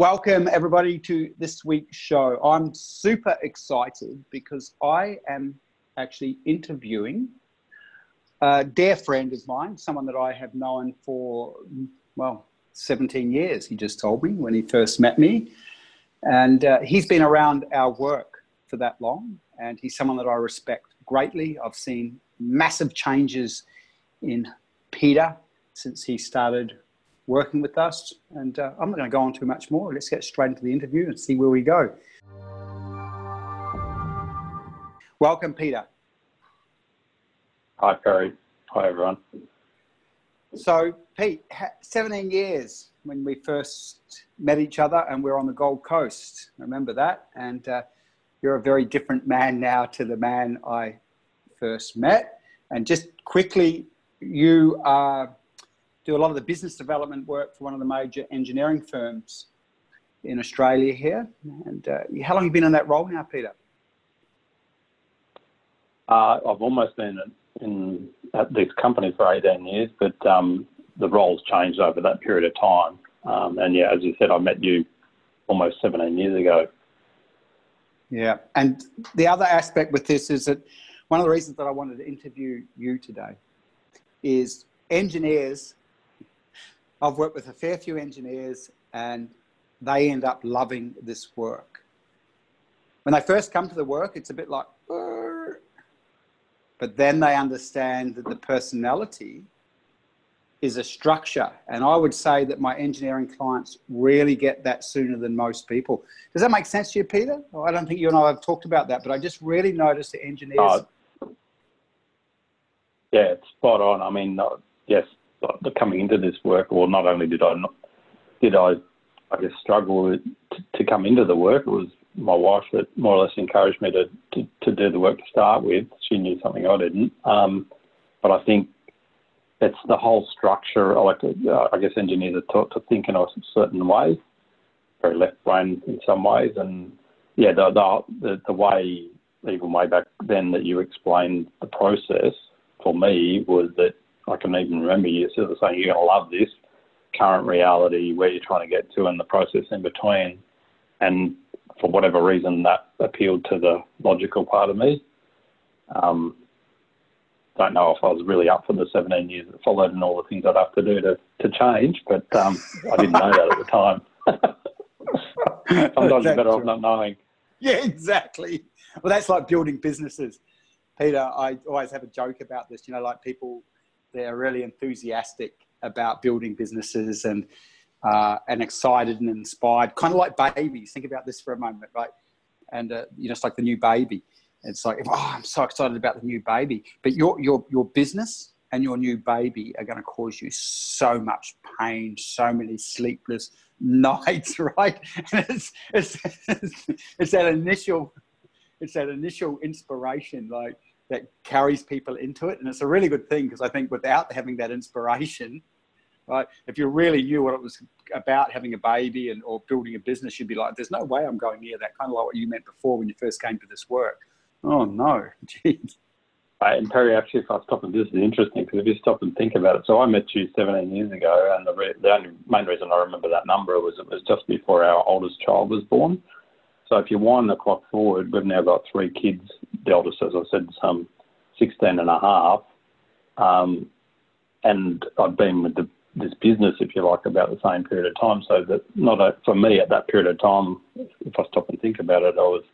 Welcome, everybody, to this week's show. I'm super excited because I am actually interviewing a dear friend of mine, someone that I have known for, well, 17 years, he just told me when he first met me. And uh, he's been around our work for that long, and he's someone that I respect greatly. I've seen massive changes in Peter since he started working with us. And uh, I'm not going to go on too much more. Let's get straight into the interview and see where we go. Welcome, Peter. Hi, Perry. Hi, everyone. So, Pete, 17 years when we first met each other, and we're on the Gold Coast. Remember that? And uh, you're a very different man now to the man I first met. And just quickly, you are do a lot of the business development work for one of the major engineering firms in Australia here. And uh, how long have you been in that role now, Peter? Uh, I've almost been in, at this company for 18 years, but um, the roles changed over that period of time. Um, and yeah, as you said, I met you almost 17 years ago. Yeah, and the other aspect with this is that one of the reasons that I wanted to interview you today is engineers I've worked with a fair few engineers and they end up loving this work. When they first come to the work, it's a bit like, but then they understand that the personality is a structure. And I would say that my engineering clients really get that sooner than most people. Does that make sense to you, Peter? I don't think you and I have talked about that, but I just really noticed the engineers. Uh, yeah, it's spot on. I mean, yes, coming into this work, or not only did I not, did I, I guess, struggle to, to come into the work, it was my wife that more or less encouraged me to, to, to do the work to start with. She knew something I didn't. Um, but I think it's the whole structure. I like to, uh, I guess engineers are taught to think in a certain way, very left brain in some ways. And yeah, the, the, the way, even way back then that you explained the process for me was that I can even remember you sort of saying you're going to love this current reality, where you're trying to get to, and the process in between. And for whatever reason, that appealed to the logical part of me. Um, don't know if I was really up for the 17 years that followed and all the things I'd have to do to, to change, but um, I didn't know that at the time. Sometimes you're better off not knowing. Yeah, exactly. Well, that's like building businesses. Peter, I always have a joke about this. You know, like people they're really enthusiastic about building businesses and uh, and excited and inspired, kind of like babies. Think about this for a moment, right? And uh, you know, it's like the new baby. It's like, oh, I'm so excited about the new baby. But your your your business and your new baby are going to cause you so much pain, so many sleepless nights, right? And it's it's it's that initial it's that initial inspiration, like that carries people into it. And it's a really good thing because I think without having that inspiration, right, if you really knew what it was about having a baby and or building a business, you'd be like, there's no way I'm going near that. Kind of like what you meant before when you first came to this work. Oh no, geez. Right, and Perry, actually, if I stop and this is interesting because if you stop and think about it, so I met you 17 years ago, and the, re- the only main reason I remember that number was it was just before our oldest child was born. So if you wind the clock forward, we've now got three kids. Oldest, as I said, some 16 and a half. Um, and I'd been with the, this business, if you like, about the same period of time. So that not a, for me at that period of time, if I stop and think about it, I was,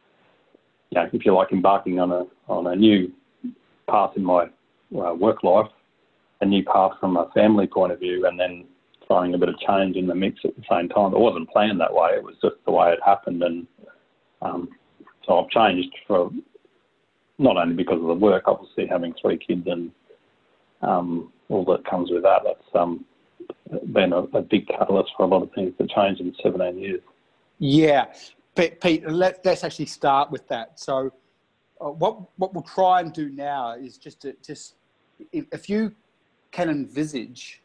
you know, if you like, embarking on a on a new path in my uh, work life, a new path from a family point of view, and then throwing a bit of change in the mix at the same time. It wasn't planned that way. It was just the way it happened, and um, so I've changed for not only because of the work, obviously having three kids and um, all that comes with that. That's um, been a, a, big catalyst for a lot of things to change in 17 years. Yeah, Pete, let, us actually start with that. So, uh, what what we'll try and do now is just to just if you can envisage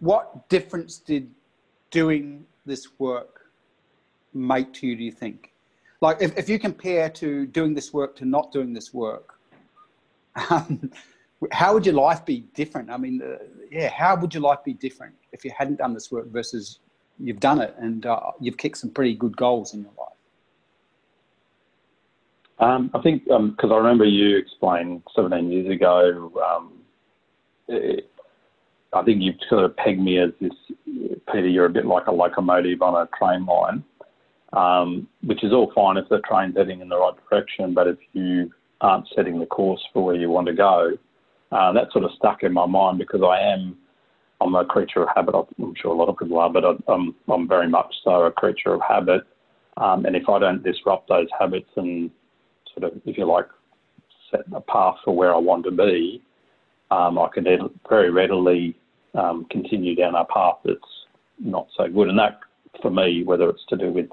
what difference did doing this work make to you, do you think? Like, if, if you compare to doing this work to not doing this work, um, how would your life be different? I mean, uh, yeah, how would your life be different if you hadn't done this work versus you've done it and uh, you've kicked some pretty good goals in your life. Um, I think because um, I remember you explained 17 years ago. Um, it, I think you've sort of pegged me as this, Peter. You're a bit like a locomotive on a train line, um, which is all fine if the train's heading in the right direction. But if you aren't setting the course for where you want to go, uh, that sort of stuck in my mind because I am I'm a creature of habit. I'm sure a lot of people are, but I'm, I'm very much so a creature of habit. Um, and if I don't disrupt those habits and sort of, if you like, set a path for where I want to be, um, I can very readily um, continue down a path that's not so good. And that, for me, whether it's to do with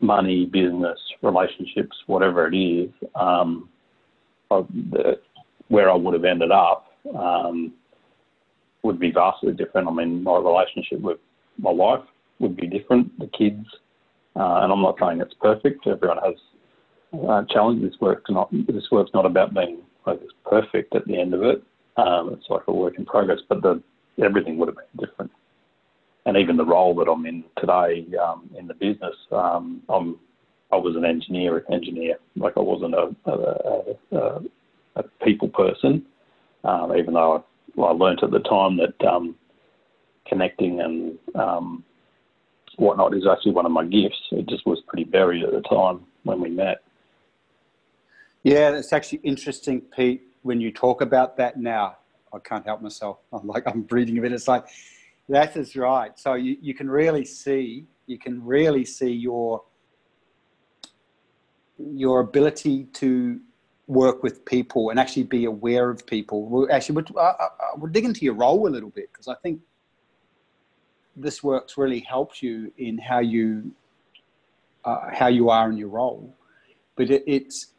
money, business, relationships, whatever it is, um, the, where I would have ended up um, would be vastly different. I mean, my relationship with my wife would be different, the kids, uh, and I'm not saying it's perfect. Everyone has uh, challenges. This work's not this work's not about being like perfect at the end of it. Um, it's like a work in progress, but the everything would have been different. And even the role that I'm in today um, in the business, um, I'm I was an engineer, engineer. Like I wasn't a, a, a, a people person, um, even though I, I learned at the time that um, connecting and um, whatnot is actually one of my gifts. It just was pretty buried at the time when we met. Yeah, it's actually interesting, Pete, when you talk about that now. I can't help myself. I'm like, I'm breathing a bit. It's like, that is right. So you, you can really see, you can really see your, your ability to work with people and actually be aware of people. We'll actually, we'll, uh, uh, we'll dig into your role a little bit because I think this work's really helped you in how you uh, how you are in your role. But it, it's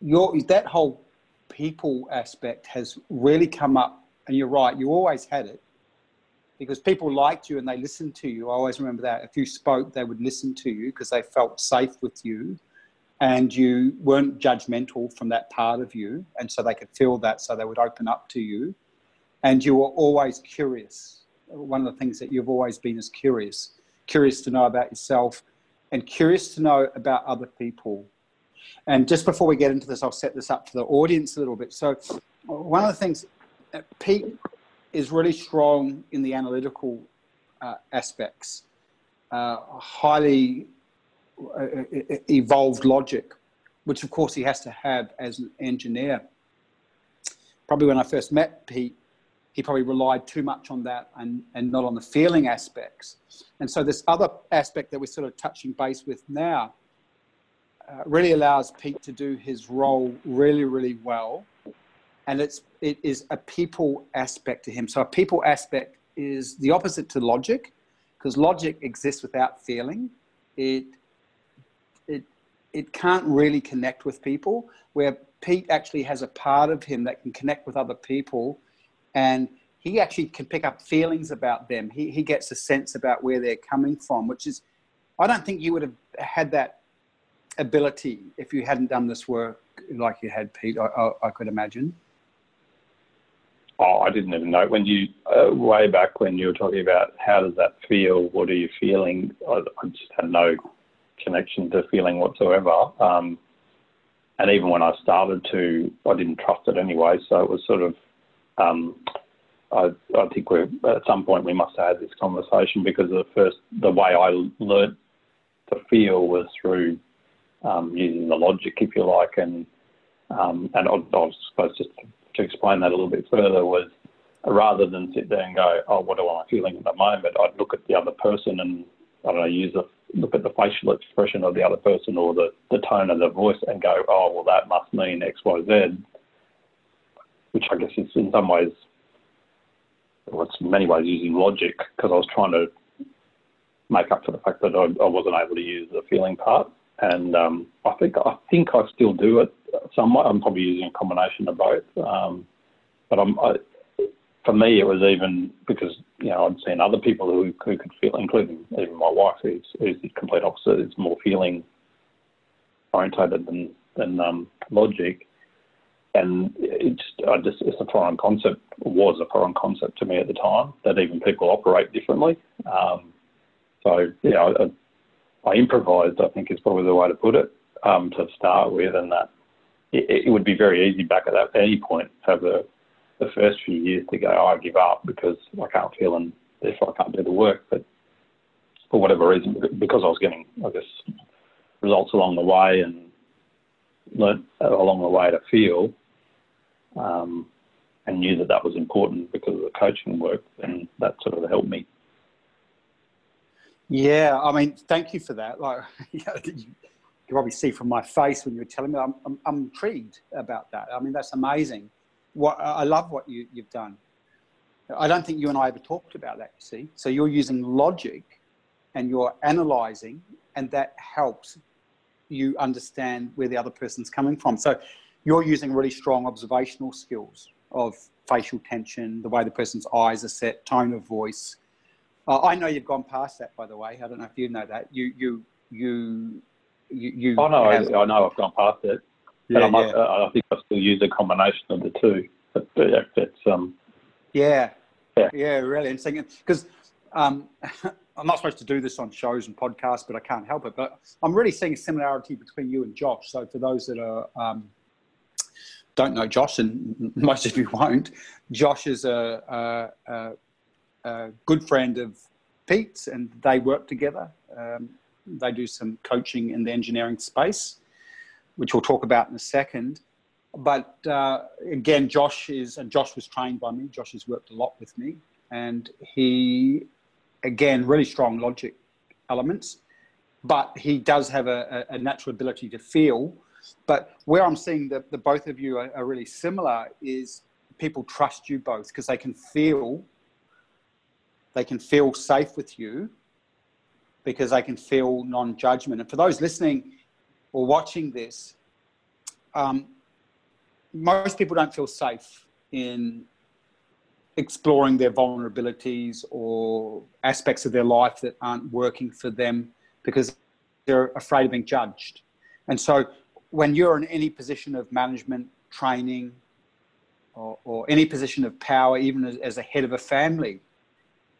your that whole people aspect has really come up, and you're right. You always had it because people liked you and they listened to you. I always remember that. If you spoke, they would listen to you because they felt safe with you and you weren't judgmental from that part of you. And so they could feel that, so they would open up to you. And you were always curious. One of the things that you've always been is curious, curious to know about yourself and curious to know about other people. And just before we get into this, I'll set this up for the audience a little bit. So, one of the things, Pete is really strong in the analytical uh, aspects, uh, highly uh, evolved logic, which of course he has to have as an engineer. Probably when I first met Pete, he probably relied too much on that and, and not on the feeling aspects. And so this other aspect that we're sort of touching base with now uh, really allows Pete to do his role really, really well. And it's, it is a people aspect to him. So a people aspect is the opposite to logic because logic exists without feeling. It it it can't really connect with people, where Pete actually has a part of him that can connect with other people and he actually can pick up feelings about them. He, he gets a sense about where they're coming from, which is, I don't think you would have had that ability if you hadn't done this work like you had, Pete, I, I, I could imagine. Oh, I didn't even know. When you, uh, way back when you were talking about how does that feel, what are you feeling, I, I just had no connection to feeling whatsoever. Um, and even when I started to, I didn't trust it anyway. So it was sort of, um, I, I think we at some point we must have had this conversation because the first, the way I learnt to feel was through um, using the logic, if you like, and um, and I, I suppose just to explain that a little bit further was rather than sit there and go, oh, what am I feeling at the moment? I'd look at the other person and I don't know, use a look at the facial expression of the other person or the, the tone of the voice and go, oh, well, that must mean X, Y, Z, which I guess is in some ways, well, it's in many ways using logic because I was trying to make up for the fact that I, I wasn't able to use the feeling part. And um, I think I think I still do it somewhat. I'm probably using a combination of both. Um, but I'm, I, for me, it was even because you know I'd seen other people who, who could feel, including even my wife, who's, who's the complete opposite, is more feeling orientated than than um, logic, and it's I just it's a foreign concept was a foreign concept to me at the time that even people operate differently. Um, So yeah, I, I, improvised. I think is probably the way to put it um, to start with, and that it, it, would be very easy back at that any point over the first few years to go, oh, I give up because I can't feel and therefore I can't do the work. But for whatever reason, because I was getting, I guess, results along the way and learnt along the way to feel, um, and knew that that was important because of the coaching work, and that sort of helped me. Yeah, I mean, thank you for that. Like, you, you probably see from my face when you were telling me, I'm, I'm, I'm intrigued about that. I mean, that's amazing. What I love what you, you've done. I don't think you and I ever talked about that. You see, so you're using logic, and you're analyzing, and that helps you understand where the other person's coming from. So you're using really strong observational skills of facial tension, the way the person's eyes are set, tone of voice. Uh, I know you've gone past that, by the way. I don't know if you know that. You, you, you, you. you oh no, have... I, I, know I've gone past it. Yeah, I, might, yeah. uh, I think I still use a combination of the two. But, but it's um. Yeah. Yeah. Yeah. Really interesting. Because um, I'm not supposed to do this on shows and podcasts, but I can't help it. But I'm really seeing a similarity between you and Josh. So for those that are um, don't know Josh, and most of you won't, Josh is a, a, a, a good friend of Pete's, and they work together. Um, they do some coaching in the engineering space, which we'll talk about in a second. But uh, again, Josh is, and Josh was trained by me. Josh has worked a lot with me, and he again, really strong logic elements, but he does have a, a natural ability to feel. But where I'm seeing that the both of you are, are really similar is people trust you both because they can feel they can feel safe with you because they can feel non-judgment. And for those listening or watching this, um, most people don't feel safe in exploring their vulnerabilities or aspects of their life that aren't working for them because they're afraid of being judged. And so when you're in any position of management, training, or, or any position of power, even as, as a head of a family,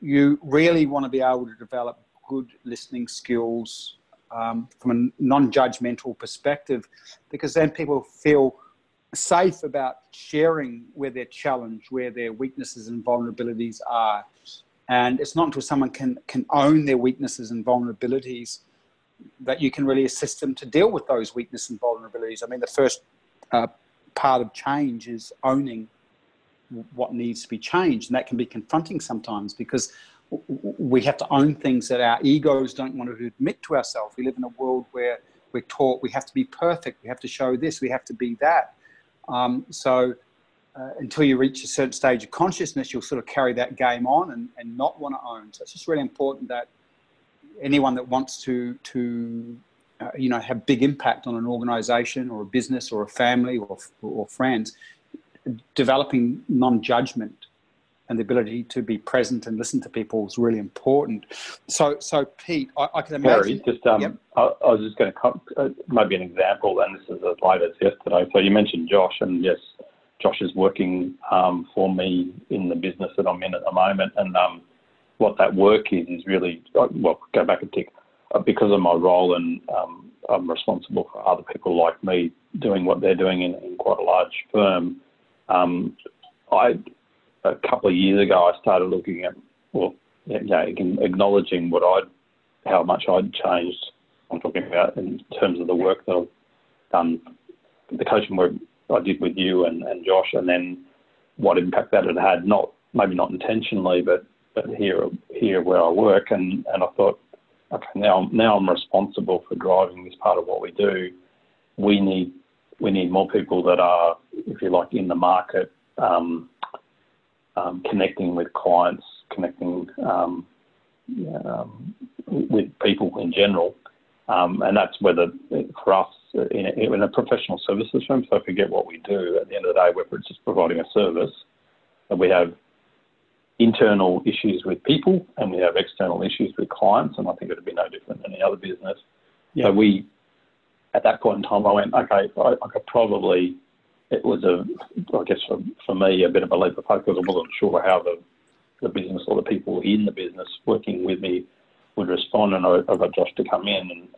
you really want to be able to develop good listening skills um, from a non judgmental perspective because then people feel safe about sharing where their challenge, where their weaknesses and vulnerabilities are. And it's not until someone can, can own their weaknesses and vulnerabilities that you can really assist them to deal with those weaknesses and vulnerabilities. I mean, the first uh, part of change is owning what needs to be changed. And that can be confronting sometimes because we have to own things that our egos don't want to admit to ourselves. We live in a world where we're taught we have to be perfect, we have to show this, we have to be that. Um, so uh, until you reach a certain stage of consciousness, you'll sort of carry that game on and, and not want to own. So it's just really important that anyone that wants to to uh, you know have big impact on an organization or a business or a family or, or friends, developing non-judgment and the ability to be present and listen to people is really important. So, so Pete, I, I can imagine. Sorry, just um, yep. I, I, was just going to uh, maybe an example, and this is as late as yesterday. So you mentioned Josh, and yes, Josh is working um, for me in the business that I'm in at the moment, and um, what that work is is really uh, well. Go back a tick. Uh, because of my role, and um, I'm responsible for other people like me doing what they're doing in, in quite a large firm. Um, I a couple of years ago, I started looking at, well, you know, acknowledging what I'd, how much I'd changed. I'm talking about in terms of the work that I've done, the coaching work I did with you and, and Josh, and then what impact that had had, not maybe not intentionally, but but here here where I work, and, and I thought, okay, now now I'm responsible for driving this part of what we do. We need we need more people that are, if you like, in the market, um, um, connecting with clients, connecting um, um, with people in general. Um, and that's whether for us in a, in a, professional services firm, so forget what we do. At the end of the day, we're just providing a service. And we have internal issues with people and we have external issues with clients. And I think it would be no different than any other business. Yeah. So we, at that point in time, I went, okay, I, I could probably it was a, I guess for, for me, a bit of a leap of faith because I wasn't sure how the, the business or the people in the business working with me would respond, and I, I got Josh to come in, and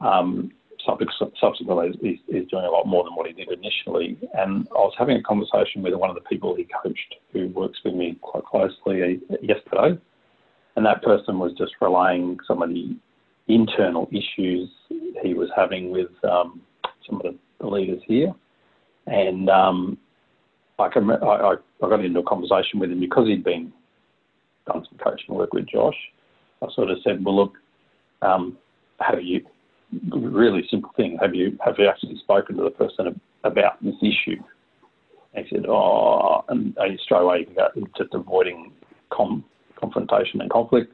um, subsequently he's, he's, doing a lot more than what he did initially. And I was having a conversation with one of the people he coached, who works with me quite closely yesterday, and that person was just relaying some of the internal issues he was having with um, some of the leaders here, and um, I, can, I, I got into a conversation with him because he'd been done some coaching work with Josh. I sort of said, "Well, look, um, have you really simple thing? Have you have you actually spoken to the person about this issue?" And he said, "Oh," and straight away you go just avoiding com- confrontation and conflict.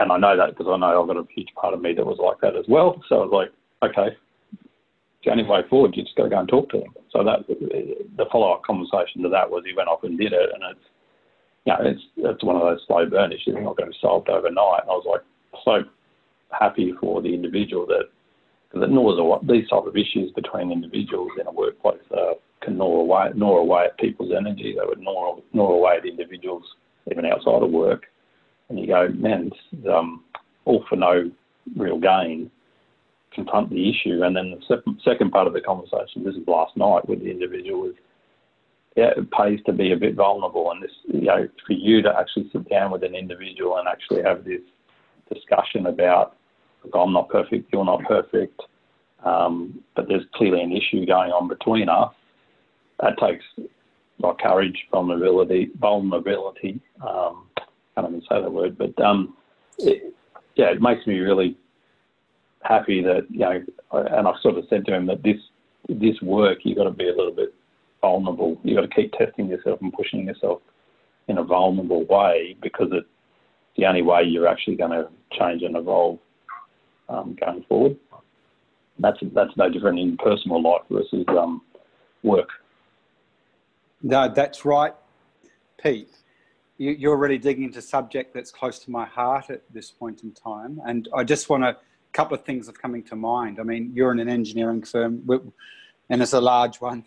And I know that because I know I've got a huge part of me that was like that as well. So I was like, okay, the only way forward, you just got to go and talk to them. So that the follow-up conversation to that was he went off and did it, and it's you know it's it's one of those slow burn issues. It's not going to be solved overnight. And I was like so happy for the individual that that gnaws away, these type of issues between individuals in a workplace uh, can gnaw away gnaw away at people's energy. They would gnaw, gnaw away at individuals even outside of work. And you go, man, um, all for no real gain confront the issue. And then the second part of the conversation, this is last night with the individual, was yeah, it pays to be a bit vulnerable. And this, you know, for you to actually sit down with an individual and actually have this discussion about, look, I'm not perfect, you're not perfect, um, but there's clearly an issue going on between us. That takes like courage, vulnerability, vulnerability. Um, can't even say the word, but um, it, yeah, it makes me really happy that you know, and I've sort of said to him that this this work you've got to be a little bit vulnerable. You've got to keep testing yourself and pushing yourself in a vulnerable way because it's the only way you're actually going to change and evolve um, going forward. That's that's no different in personal life versus um, work. No, that's right, Pete. You, are really digging into subject that's close to my heart at this point in time, and I just want to a couple of things are coming to mind. I mean, you're in an engineering firm, and it's a large one.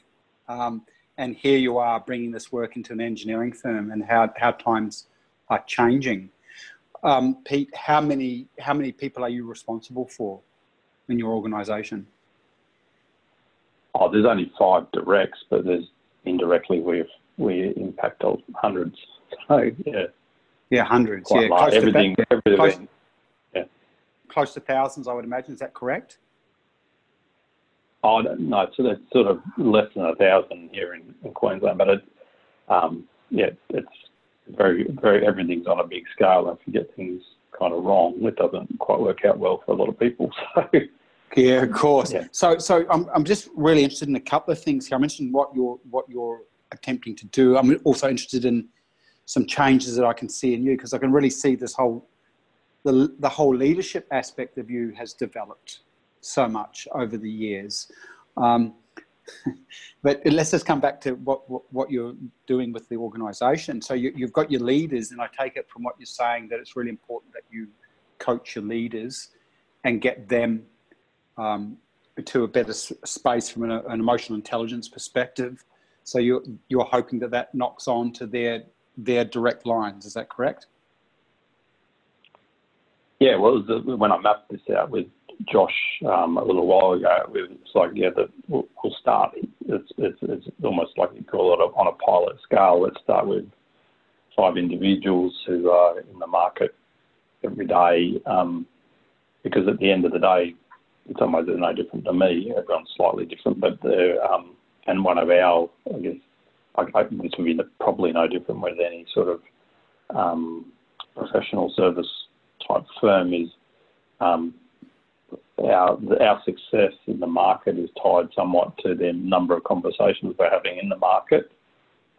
Um, and here you are bringing this work into an engineering firm, and how, how times are changing. Um, Pete, how many how many people are you responsible for in your organisation? Oh, there's only five directs, but there's indirectly we've, we impact hundreds. So yeah, yeah, hundreds. Quite yeah, large. everything, everything. Close, close to thousands, I would imagine. Is that correct? Oh no, so that's sort of less than a thousand here in, in Queensland, but it, um, yeah, it's very, very everything's on a big scale. And if you get things kind of wrong, it doesn't quite work out well for a lot of people. So. Yeah, of course. Yeah. So, so I'm, I'm just really interested in a couple of things here. I mentioned what you're what you're attempting to do. I'm also interested in some changes that I can see in you because I can really see this whole the, the whole leadership aspect of you has developed so much over the years. Um, but let's just come back to what, what, what, you're doing with the organization. So you, you've got your leaders, and I take it from what you're saying that it's really important that you coach your leaders and get them um, to a better space from an, an, emotional intelligence perspective. So you're, you're hoping that that knocks on to their, their direct lines. Is that correct? Yeah, well, the, when I mapped this out with Josh um, a little while ago, it's like, yeah, the, we'll, we'll start. It's, it's, it's almost like you call it on a pilot scale. Let's start with five individuals who are in the market every day, um, because at the end of the day, in some ways they're no different to me. Everyone's slightly different, but they're um, and one of our, I guess, I, I, this would be probably no different with any sort of um, professional service type firm is um, our our success in the market is tied somewhat to the number of conversations we're having in the market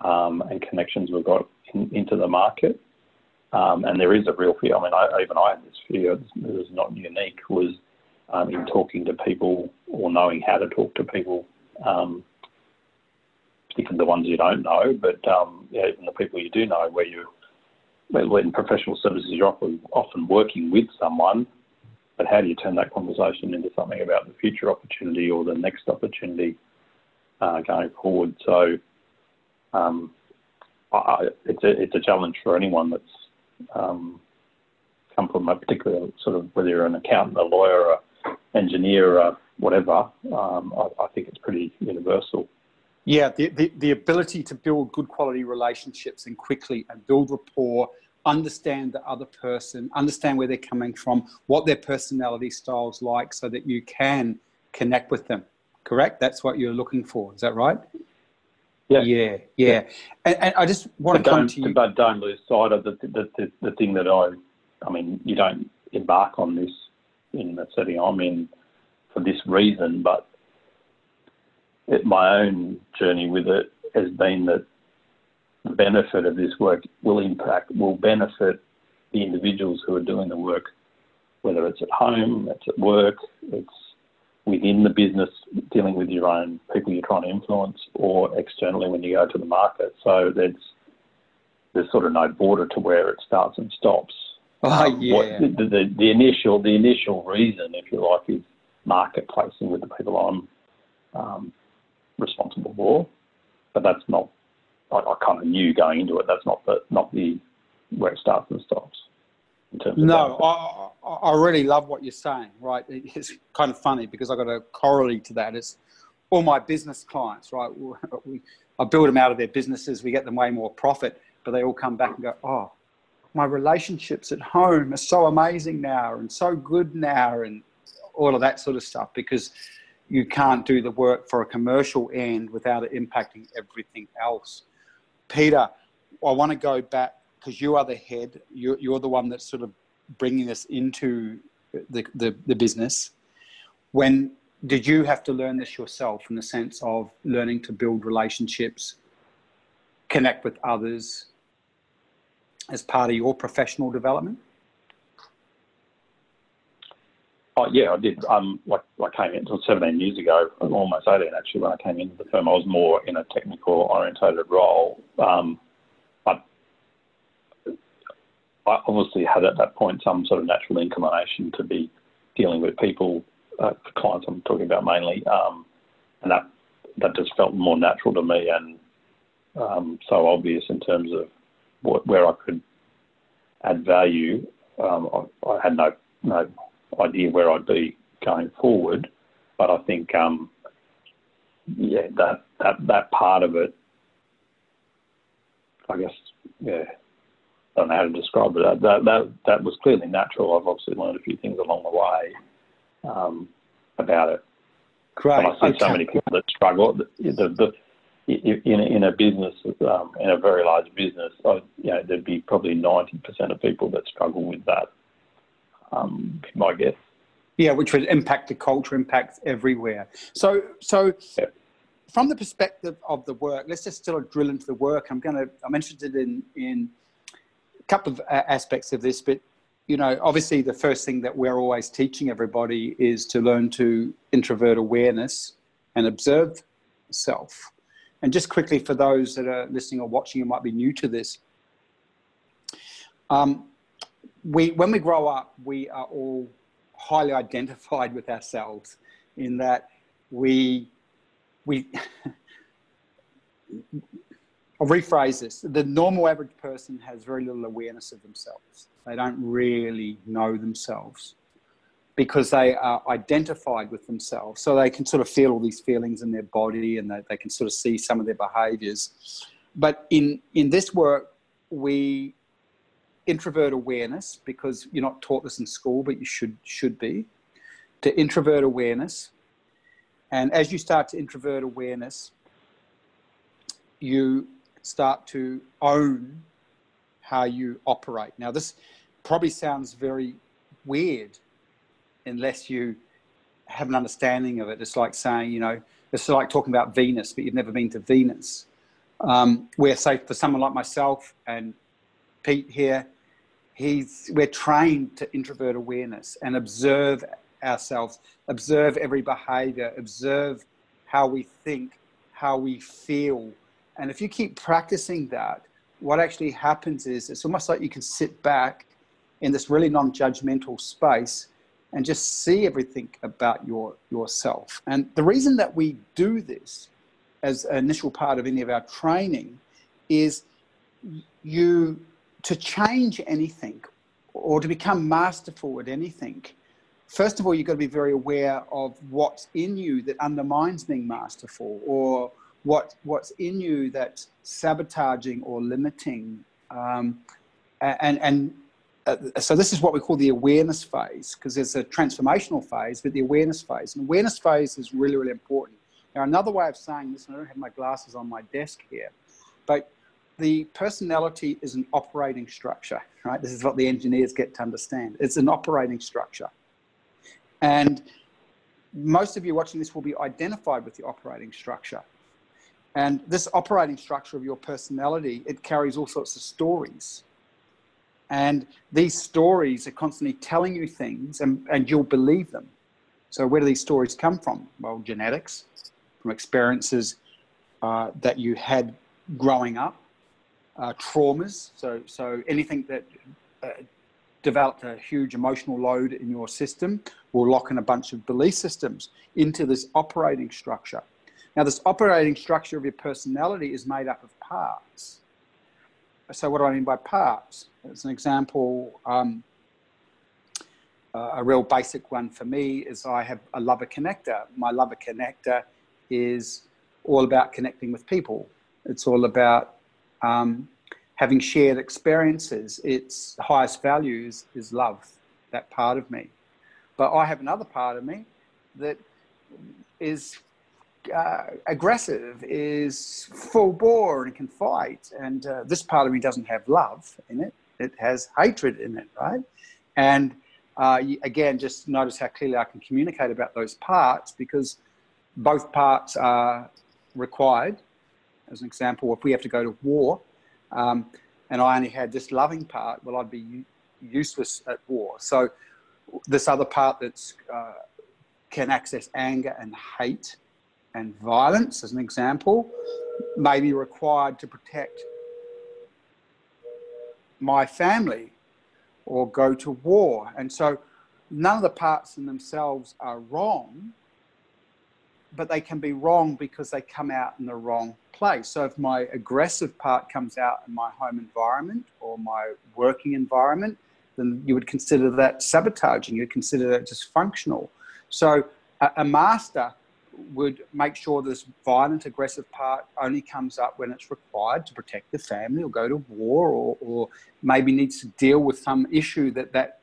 um, and connections we've got in, into the market. Um, and there is a real fear. I mean, I, even I had this fear. Was not unique. Was um, in talking to people or knowing how to talk to people, um, particularly the ones you don't know, but um, yeah, even the people you do know, where you in professional services, you're often, often working with someone, but how do you turn that conversation into something about the future opportunity or the next opportunity uh, going forward? So um, I, it's, a, it's a challenge for anyone that's um, come from a particular sort of whether you're an accountant, a lawyer, a engineer, a whatever. Um, I, I, think it's pretty universal. Yeah, the, the, the ability to build good quality relationships and quickly and build rapport, understand the other person, understand where they're coming from, what their personality style's like, so that you can connect with them. Correct? That's what you're looking for. Is that right? Yeah, yeah, yeah. And, and I just want but to come to you. But don't lose sight of the, the, the, the thing that I, I mean, you don't embark on this in the setting I'm in for this reason, but it, my own journey with it has been that the benefit of this work will impact, will benefit the individuals who are doing the work, whether it's at home, it's at work, it's within the business, dealing with your own people you're trying to influence, or externally when you go to the market. So there's there's sort of no border to where it starts and stops. Oh um, yeah. What, the, the, the initial the initial reason, if you like, is marketplacing with the people I'm um, responsible for. But that's not. I, I kind of knew going into it. That's not the not the where it starts and stops. no, I, I really love what you're saying. Right, it's kind of funny because I got a corollary to that. It's all my business clients. Right, we, I build them out of their businesses. We get them way more profit, but they all come back and go, "Oh, my relationships at home are so amazing now and so good now," and all of that sort of stuff because you can't do the work for a commercial end without it impacting everything else. Peter, I want to go back because you are the head. You're, you're the one that's sort of bringing us into the, the, the business. When did you have to learn this yourself in the sense of learning to build relationships, connect with others as part of your professional development? Oh, yeah, I did. Um, like, I came in 17 years ago, almost 18 actually, when I came into the firm. I was more in a technical orientated role. Um, but I obviously had at that point some sort of natural inclination to be dealing with people, uh, clients I'm talking about mainly. Um, and that, that just felt more natural to me and um, so obvious in terms of what, where I could add value. Um, I, I had no, no idea where I'd be going forward. But I think, um, yeah, that, that, that part of it, I guess, yeah, I don't know how to describe it. That, that, that was clearly natural. I've obviously learned a few things along the way um, about it. Great. But I see okay. so many people that struggle. The, the, the, in, in a business, um, in a very large business, I, you know, there'd be probably 90% of people that struggle with that um, my guess. Yeah, which would impact the culture, impacts everywhere. So, so yeah. from the perspective of the work, let's just still drill into the work. I'm going to, I'm interested in in a couple of aspects of this, but you know, obviously, the first thing that we're always teaching everybody is to learn to introvert awareness and observe self. And just quickly, for those that are listening or watching who might be new to this, um, we, when we grow up, we are all highly identified with ourselves in that we, we, I'll rephrase this. The normal average person has very little awareness of themselves. They don't really know themselves because they are identified with themselves. So they can sort of feel all these feelings in their body and they, they can sort of see some of their behaviors. But in, in this work, we introvert awareness because you're not taught this in school, but you should should be. To introvert awareness, and as you start to introvert awareness, you start to own how you operate. Now, this probably sounds very weird unless you have an understanding of it. It's like saying, you know, it's like talking about Venus, but you've never been to Venus. Um, where, say, for someone like myself and Pete here, he's we're trained to introvert awareness and observe ourselves, observe every behavior, observe how we think, how we feel. And if you keep practicing that, what actually happens is it's almost like you can sit back in this really non-judgmental space and just see everything about your yourself. And the reason that we do this as an initial part of any of our training is you to change anything, or to become masterful at anything, first of all, you've got to be very aware of what's in you that undermines being masterful or what, what's in you that's sabotaging or limiting. Um, and, and uh, so this is what we call the awareness phase because there's a transformational phase, but the awareness phase. And awareness phase is really, really important. Now, another way of saying this, and I don't have my glasses on my desk here, but the personality is an operating structure, right? This is what the engineers get to understand. It's an operating structure. And most of you watching this will be identified with the operating structure. And this operating structure of your personality, it carries all sorts of stories. And these stories are constantly telling you things and, and you'll believe them. So where do these stories come from? Well, genetics, from experiences uh, that you had growing up, uh, traumas. So, so anything that uh, developed a huge emotional load in your system will lock in a bunch of belief systems into this operating structure. Now, this operating structure of your personality is made up of parts. So, what do I mean by parts? As an example, um, a real basic one for me is I have a lover connector. My lover connector is all about connecting with people. It's all about um, having shared experiences. Its highest values is love, that part of me. But I have another part of me that is uh, aggressive, is full bore and can fight. And uh, this part of me doesn't have love in it, it has hatred in it, right? And uh, again, just notice how clearly I can communicate about those parts because both parts are required. As an example, if we have to go to war um, and I only had this loving part, well, I'd be useless at war. So this other part that uh, can access anger and hate and violence, as an example, may be required to protect my family or go to war. And so none of the parts in themselves are wrong, but they can be wrong because they come out in the wrong place. So if my aggressive part comes out in my home environment or my working environment, then you would consider that sabotaging, you'd consider that dysfunctional. So a, a master would make sure this violent, aggressive part only comes up when it's required to protect the family or go to war or, or maybe needs to deal with some issue that, that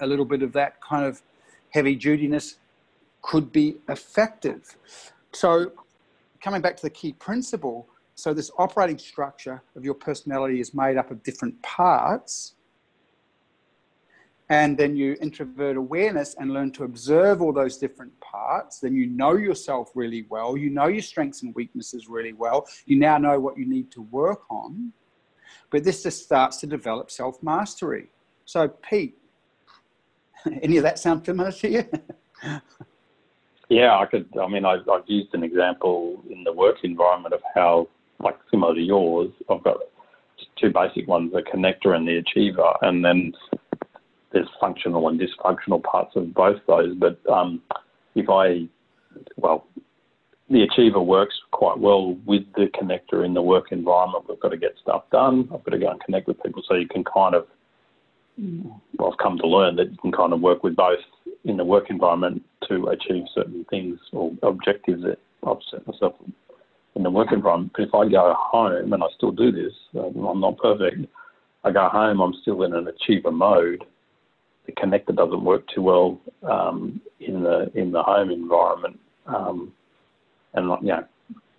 a little bit of that kind of heavy dutiness could be effective. So, coming back to the key principle, so this operating structure of your personality is made up of different parts. And then you introvert awareness and learn to observe all those different parts. Then you know yourself really well. You know your strengths and weaknesses really well. You now know what you need to work on. But this just starts to develop self mastery. So, Pete, any of that sound familiar to you? Yeah, I could. I mean, I, I've used an example in the work environment of how, like similar to yours, I've got two basic ones: the connector and the achiever, and then there's functional and dysfunctional parts of both those. But um, if I, well, the achiever works quite well with the connector in the work environment. We've got to get stuff done. I've got to go and connect with people, so you can kind of. Well, I've come to learn that you can kind of work with both in the work environment to achieve certain things or objectives that I've set myself in the work environment. But if I go home, and I still do this, um, I'm not perfect. I go home, I'm still in an achiever mode. The connector doesn't work too well um, in the in the home environment, um, and you know,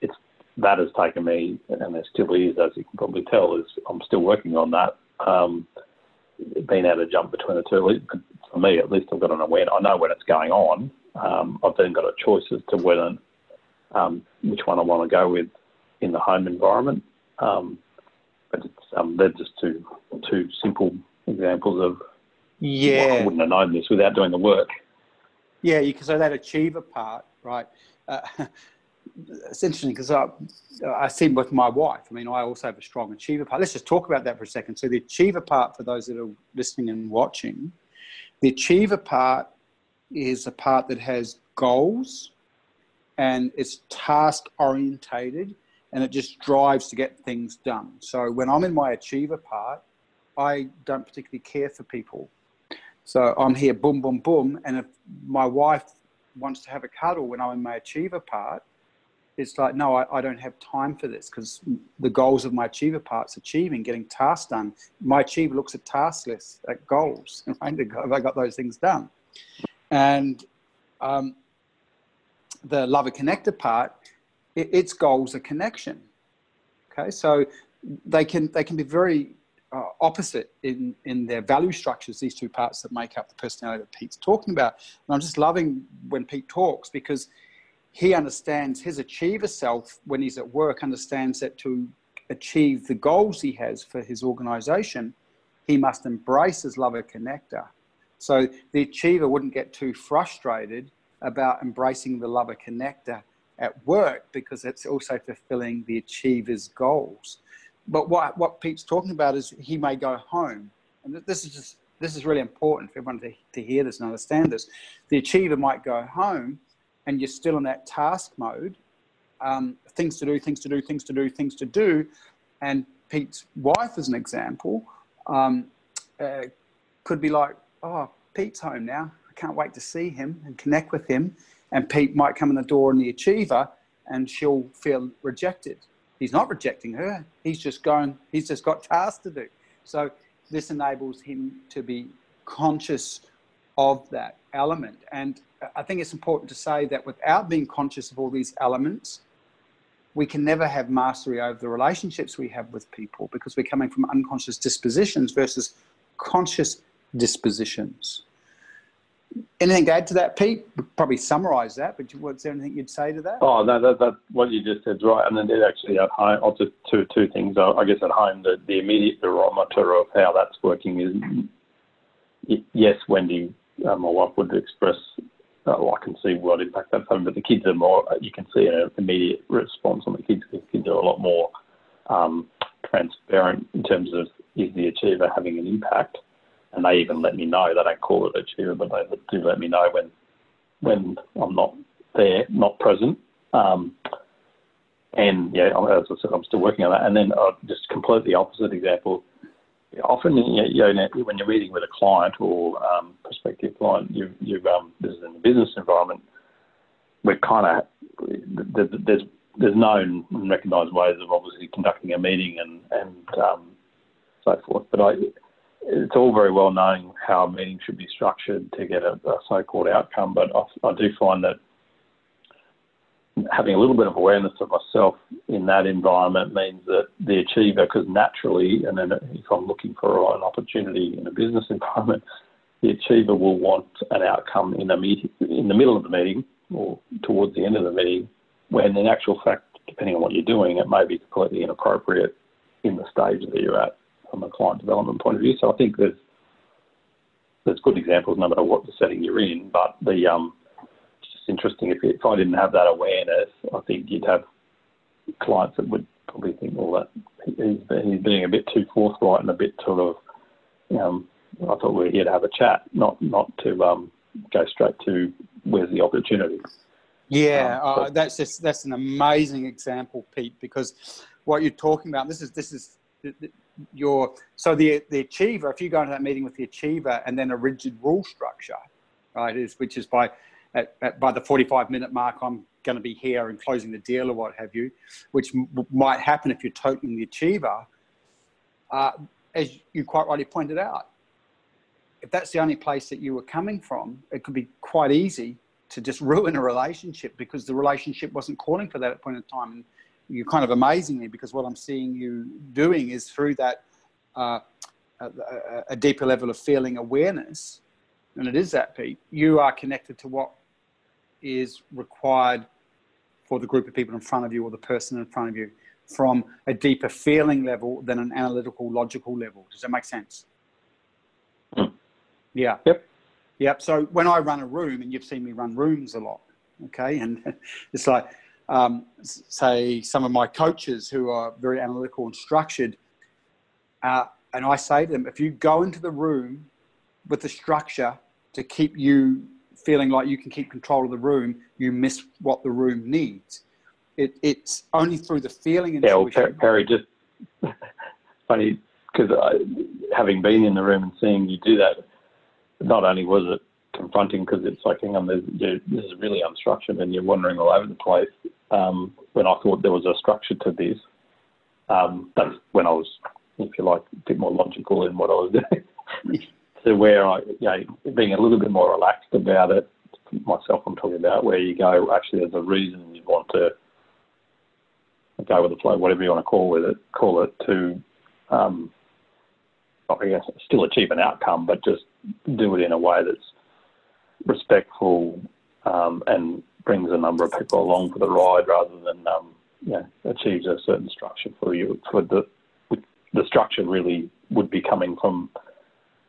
it's that has taken me, and it still is, as you can probably tell, is I'm still working on that. Um, being able to jump between the two for me at least, I've got an awareness. I know when it's going on. Um, I've then got a choice as to whether um, which one I want to go with in the home environment. Um, but um, they're just two two simple examples of yeah. Well, I wouldn't have known this without doing the work. Yeah, you can say that achiever part, right? Uh, it's interesting because I, I see with my wife. I mean, I also have a strong achiever part. Let's just talk about that for a second. So the achiever part, for those that are listening and watching, the achiever part is a part that has goals and it's task orientated and it just drives to get things done. So when I'm in my achiever part, I don't particularly care for people. So I'm here, boom, boom, boom. And if my wife wants to have a cuddle when I'm in my achiever part, it's like, no, I, I don't have time for this because the goals of my achiever part's achieving, getting tasks done. My achiever looks at task lists, at goals, right? Have I got those things done? And um, the lover connector part, it, its goals are connection. Okay, so they can they can be very uh, opposite in in their value structures. These two parts that make up the personality that Pete's talking about. And I'm just loving when Pete talks because he understands his achiever self when he's at work understands that to achieve the goals he has for his organization, he must embrace his lover connector. So the achiever wouldn't get too frustrated about embracing the lover connector at work because it's also fulfilling the achiever's goals. But what, what Pete's talking about is he may go home. And this is just this is really important for everyone to, to hear this and understand this. The achiever might go home and you're still in that task mode, um, things to do, things to do, things to do, things to do. And Pete's wife, as an example, um, uh, could be like, oh, Pete's home now. I can't wait to see him and connect with him. And Pete might come in the door and the achiever and she'll feel rejected. He's not rejecting her. He's just going, he's just got tasks to do. So this enables him to be conscious of that element. And I think it's important to say that without being conscious of all these elements, we can never have mastery over the relationships we have with people because we're coming from unconscious dispositions versus conscious dispositions. Anything to add to that, Pete? Probably summarise that, but what's there anything you'd say to that? Oh, no, that, that what you just said is right. And then it actually at home, I'll just two two things. I guess at home, the, the immediate barometer of how that's working is yes, Wendy, uh, my wife would express oh, I can see what impact that's having. But the kids are more, you can see an immediate response on the kids. The kids are a lot more um, transparent in terms of is the achiever having an impact, and they even let me know. They don't call it achiever, but they do let me know when when I'm not there, not present. Um, and yeah, as I said, I'm still working on that. And then uh, just completely opposite example often you know, when you're meeting with a client or um, prospective client, you you um, this is in the business environment. We're kind of there's there's known and recognised ways of obviously conducting a meeting and and um, so forth. But I, it's all very well knowing how a meeting should be structured to get a, a so-called outcome. But I, I do find that having a little bit of awareness of myself in that environment means that the achiever, because naturally, and then if I'm looking for an opportunity in a business environment, the achiever will want an outcome in the meeting, in the middle of the meeting or towards the end of the meeting, when in actual fact, depending on what you're doing, it may be completely inappropriate in the stage that you're at from a client development point of view. So I think there's there's good examples no matter what the setting you're in, but the um, interesting. If, if I didn't have that awareness, I think you'd have clients that would probably think, well, that he's, he's being a bit too forthright and a bit sort of, um, I thought we were here to have a chat, not not to um, go straight to where's the opportunity. Yeah, um, uh, that's just that's an amazing example, Pete, because what you're talking about. This is this is your so the the achiever. If you go into that meeting with the achiever and then a rigid rule structure, right, is which is by at, at, by the 45 minute mark, I'm going to be here and closing the deal or what have you, which m- might happen if you're totaling the achiever. Uh, as you quite rightly pointed out, if that's the only place that you were coming from, it could be quite easy to just ruin a relationship because the relationship wasn't calling for that at point in time. And you're kind of amazing me because what I'm seeing you doing is through that uh, a, a, deeper level of feeling awareness, and it is that, Pete. You are connected to what is required for the group of people in front of you or the person in front of you from a deeper feeling level than an analytical, logical level. Does that make sense? Mm. Yeah. Yep. Yep. So when I run a room, and you've seen me run rooms a lot, okay, and it's like, um, say, some of my coaches who are very analytical and structured, uh, and I say to them, if you go into the room with the structure to keep you feeling like you can keep control of the room, you miss what the room needs. It, it's only through the feeling intuition. Yeah, well, Perry, just funny because having been in the room and seeing you do that, not only was it confronting because it's like, hang on, this is really unstructured and you're wandering all over the place. Um, when I thought there was a structure to this, um, that's when I was, if you like, a bit more logical in what I was doing. To where I, you know, being a little bit more relaxed about it, myself I'm talking about, where you go, actually, there's a reason you want to go with the flow, whatever you want to call with it, call it to, um, I guess, still achieve an outcome, but just do it in a way that's respectful um, and brings a number of people along for the ride rather than um, you know, achieves a certain structure for you. For the the structure really would be coming from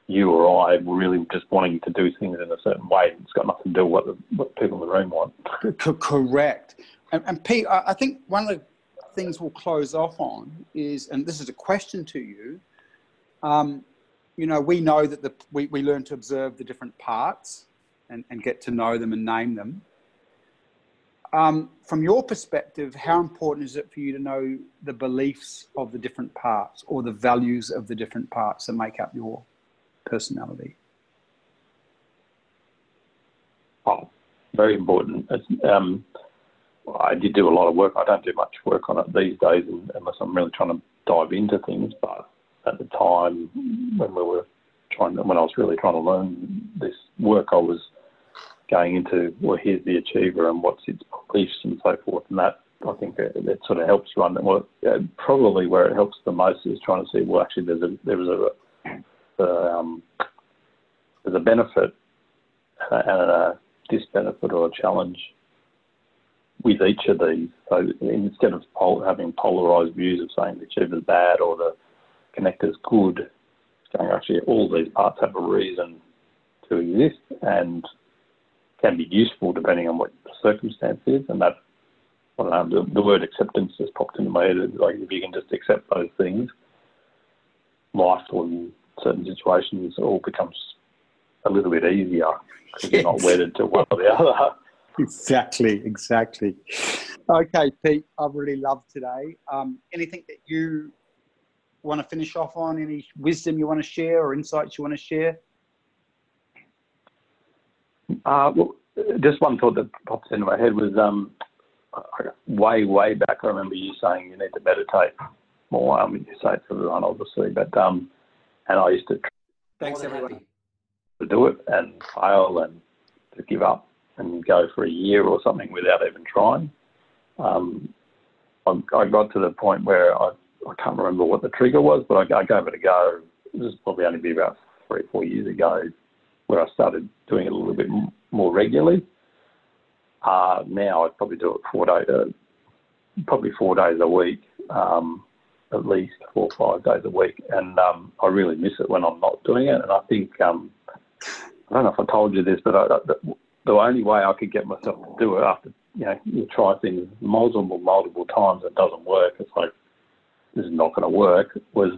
you or I really just wanting to do things in a certain way. It's got nothing to do with what, the, what people in the room want. Correct. And, and Pete, I think one of the things we'll close off on is, and this is a question to you. Um, you know, we know that the, we, we learn to observe the different parts and, and get to know them and name them. Um, from your perspective, how important is it for you to know the beliefs of the different parts or the values of the different parts that make up your personality? Oh, very important. Um, I did do a lot of work. I don't do much work on it these days unless I'm really trying to dive into things. But at the time when we were trying, to, when I was really trying to learn this work, I was going into well, here's the achiever and what's its beliefs and so forth, and that I think it, sort of helps run. Well, probably where it helps the most is trying to see well, actually, there's a there's a, a um, there's a benefit and a disbenefit or a challenge with each of these. So instead of pol- having polarized views of saying the is bad or the connector is good, actually all these parts have a reason to exist and can be useful depending on what the circumstance is. And that, don't know, the, the word acceptance just popped into my head. Like if you can just accept those things, life in certain situations all becomes a little bit easier because yes. you're not wedded to one or the other. Exactly, exactly. Okay, Pete, I've really loved today. Um, anything that you want to finish off on? Any wisdom you want to share or insights you want to share? Uh, well, just one thought that pops into my head was um, way, way back. I remember you saying you need to meditate more. Um, you say it to everyone, obviously, but um, and I used to. Thanks, everybody. To do it and fail and to give up and go for a year or something without even trying. Um, I, I, got to the point where I, I can't remember what the trigger was, but I, I gave it a go. This was probably only be about three, or four years ago, where I started doing it a little bit more regularly. Uh, now I probably do it four days, uh, probably four days a week, um, at least four or five days a week, and um, I really miss it when I'm not doing it. And I think um, I don't know if I told you this, but I, the only way I could get myself to do it after you know you try things multiple multiple times and it doesn't work. It's like this is not going to work. Was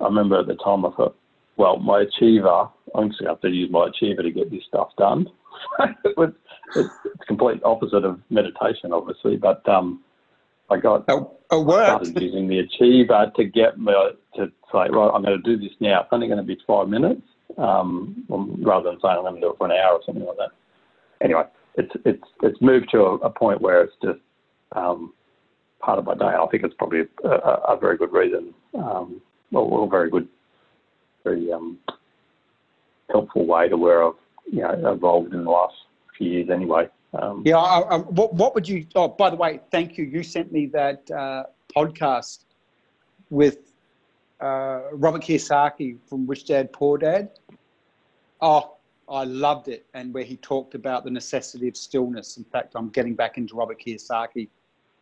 I remember at the time I thought, well, my achiever, I'm just going to have to use my achiever to get this stuff done. it was, it's, it's complete opposite of meditation, obviously, but um, I got it, it worked. started using the achiever to get me to say, right, I'm going to do this now. It's only going to be five minutes, um, rather than saying I'm going to do it for an hour or something like that anyway, it's it's it's moved to a, a point where it's just um, part of my day. I think it's probably a, a, a very good reason, um, well, well, very good, very um, helpful way to where I've you know evolved in the last few years anyway. Um, yeah, I, I, what, what would you? Oh, by the way, thank you. You sent me that uh, podcast with uh, Robert Kiyosaki from Rich Dad Poor Dad. Oh, I loved it, and where he talked about the necessity of stillness. In fact, I'm getting back into Robert Kiyosaki.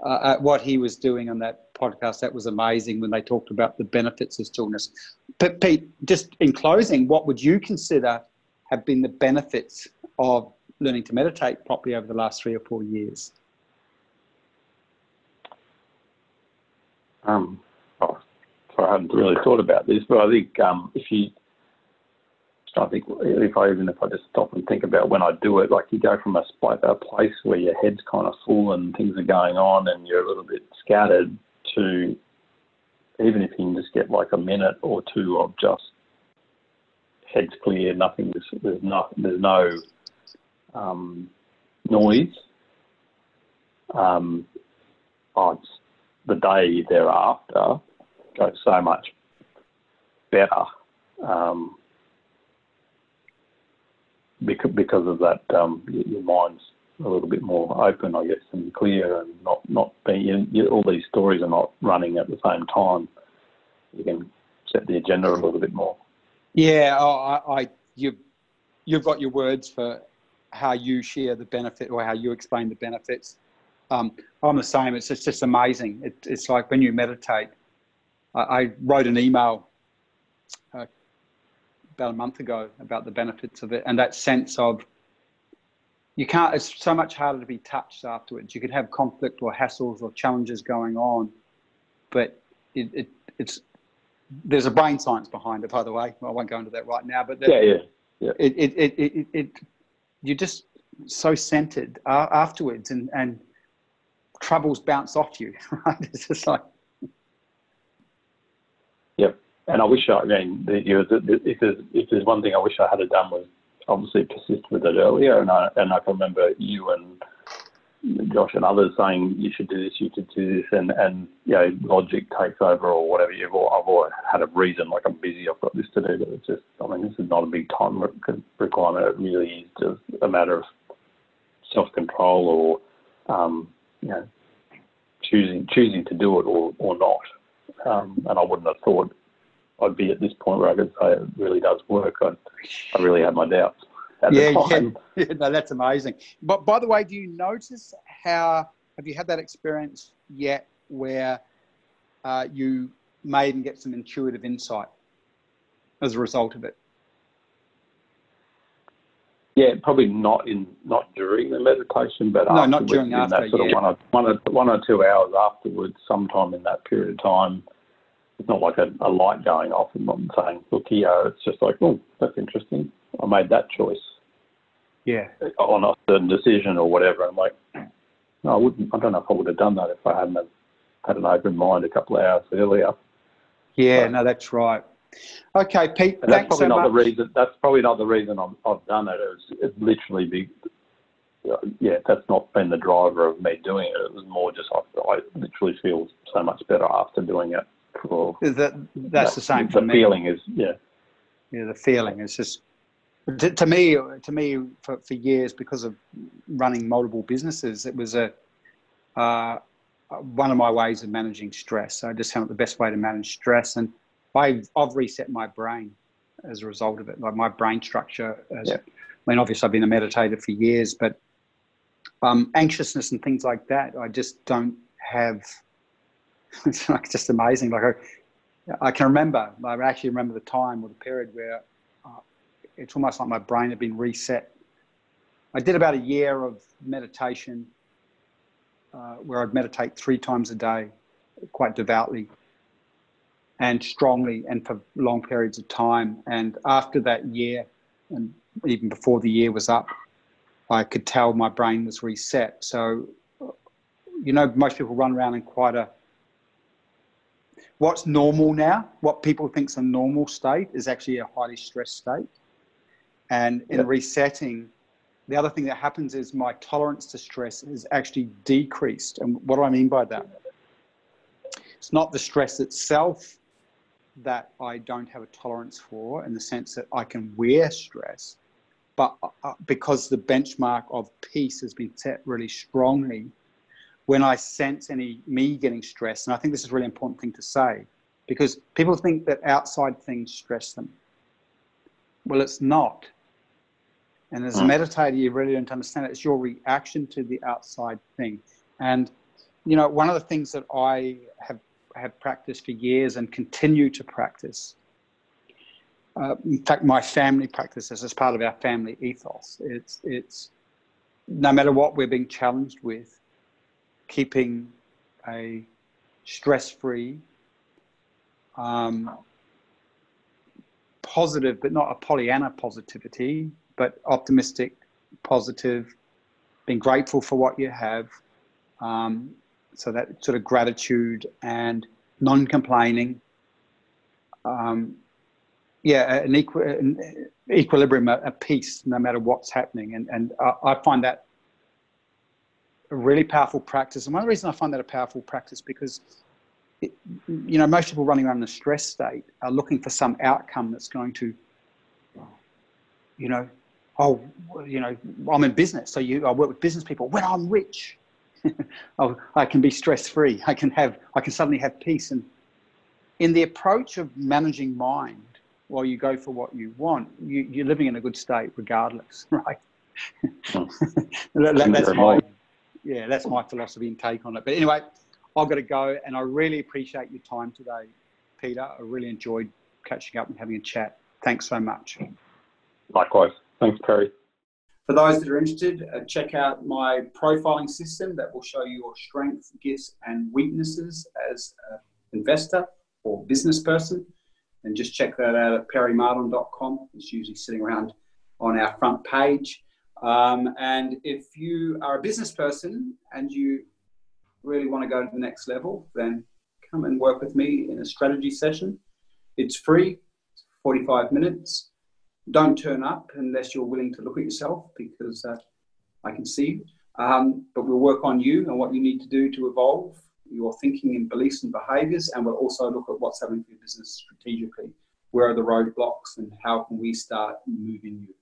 Uh, what he was doing on that podcast, that was amazing when they talked about the benefits of stillness. But Pete, just in closing, what would you consider have been the benefits of learning to meditate properly over the last three or four years? Um, oh, sorry, I hadn't really thought about this, but I think um, if you I think if I even if I just stop and think about when I do it, like you go from a, a place where your head's kind of full and things are going on and you're a little bit scattered to even if you can just get like a minute or two of just heads clear, nothing, there's no, there's no um, noise. Um, oh, the day thereafter goes so much better um, because, because of that. Um, your mind's a little bit more open, I guess, and clear, and not not being you, all these stories are not running at the same time. You can set the agenda a little bit more. Yeah, oh, I, I you you've got your words for how you share the benefit or how you explain the benefits. Um, I'm the same. It's just, just amazing. It, it's like when you meditate. I, I wrote an email uh, about a month ago about the benefits of it and that sense of you can't it's so much harder to be touched afterwards you can have conflict or hassles or challenges going on but it, it it's there's a brain science behind it by the way i won't go into that right now but yeah yeah yeah it it, it, it, it you're just so centered uh, afterwards and and troubles bounce off you right it's just like yep and i wish i mean the, you know, the, if there's if there's one thing i wish i had done was obviously persist with it earlier. And I, and I can remember you and Josh and others saying you should do this, you should do this, and, and you know, logic takes over or whatever. You've all, I've always had a reason, like I'm busy, I've got this to do, but it's just, I mean, this is not a big time requirement. It really is just a matter of self control or, um, you know, choosing choosing to do it or, or not. Um, and I wouldn't have thought I'd be at this point where I could say it really does work. I, I really had my doubts. Yeah, yeah, no, that's amazing. But by the way, do you notice how have you had that experience yet where uh, you may even get some intuitive insight as a result of it? Yeah, probably not in not during the meditation, but no, not during after. That sort yeah. of one or, one or one or two hours afterwards, sometime in that period of time, it's not like a, a light going off and I'm saying, look here, it's just like, oh, that's interesting. I made that choice. Yeah. On a certain decision or whatever. I'm like, no, I wouldn't, I don't know if I would have done that if I hadn't had an open mind a couple of hours earlier. Yeah, no, that's right. Okay, Pete. And that's probably so not much. the reason. That's probably not the reason i have done it. It's, it's literally be, yeah, that's not been the driver of me doing it. It was more just I, I literally feel so much better after doing it. Cool. That that's the same the for me. The feeling is yeah. Yeah, the feeling is just to, to, me. To me, for, for years, because of running multiple businesses, it was a uh, one of my ways of managing stress. I just found it the best way to manage stress, and I've, I've reset my brain as a result of it. Like my brain structure. Has, yeah. I mean, obviously, I've been a meditator for years, but um, anxiousness and things like that, I just don't have it's like just amazing. Like I, I can remember, I actually remember the time or the period where it's almost like my brain had been reset. I did about a year of meditation uh, where I'd meditate three times a day, quite devoutly and strongly and for long periods of time. And after that year, and even before the year was up, I could tell my brain was reset. So, you know, most people run around in quite a what's normal now, what people think is a normal state, is actually a highly stressed state. And in yep. resetting, the other thing that happens is my tolerance to stress is actually decreased. And what do I mean by that? It's not the stress itself that I don't have a tolerance for in the sense that I can wear stress, but uh, because the benchmark of peace has been set really strongly when I sense any me getting stressed. And I think this is a really important thing to say because people think that outside things stress them. Well, it's not. And as a hmm. meditator, you really don't understand it. It's your reaction to the outside thing. And, you know, one of the things that I have, have practiced for years and continue to practice, uh, in fact, my family practices as part of our family ethos. It's, it's no matter what we're being challenged with, keeping a stress-free, um, positive, but not a Pollyanna positivity, but optimistic, positive, being grateful for what you have. Um, so that sort of gratitude and non-complaining, um, yeah, an, equi- an equilibrium, a, a, peace, no matter what's happening, and and I, I find that a really powerful practice. And one of the reasons I find that a powerful practice because, it, you know, most people running around in a stress state are looking for some outcome that's going to, you know, oh, you know, I'm in business, so you, I work with business people. When I'm rich, oh, I can be stress free. I can have, I can suddenly have peace. And in the approach of managing mind, while you go for what you want, you, you're living in a good state regardless, right? Hmm. that, that, that's my, yeah, that's my philosophy and take on it. But anyway, I've got to go, and I really appreciate your time today, Peter. I really enjoyed catching up and having a chat. Thanks so much. Likewise. Thanks, Perry. For those that are interested, uh, check out my profiling system that will show you your strengths, gifts, and weaknesses as an investor or business person. And just check that out at perrymartin.com. It's usually sitting around on our front page. Um, and if you are a business person and you really want to go to the next level, then come and work with me in a strategy session. It's free, 45 minutes. Don't turn up unless you're willing to look at yourself because uh, I can see. Um, but we'll work on you and what you need to do to evolve your thinking and beliefs and behaviors. And we'll also look at what's happening for your business strategically. Where are the roadblocks and how can we start moving you?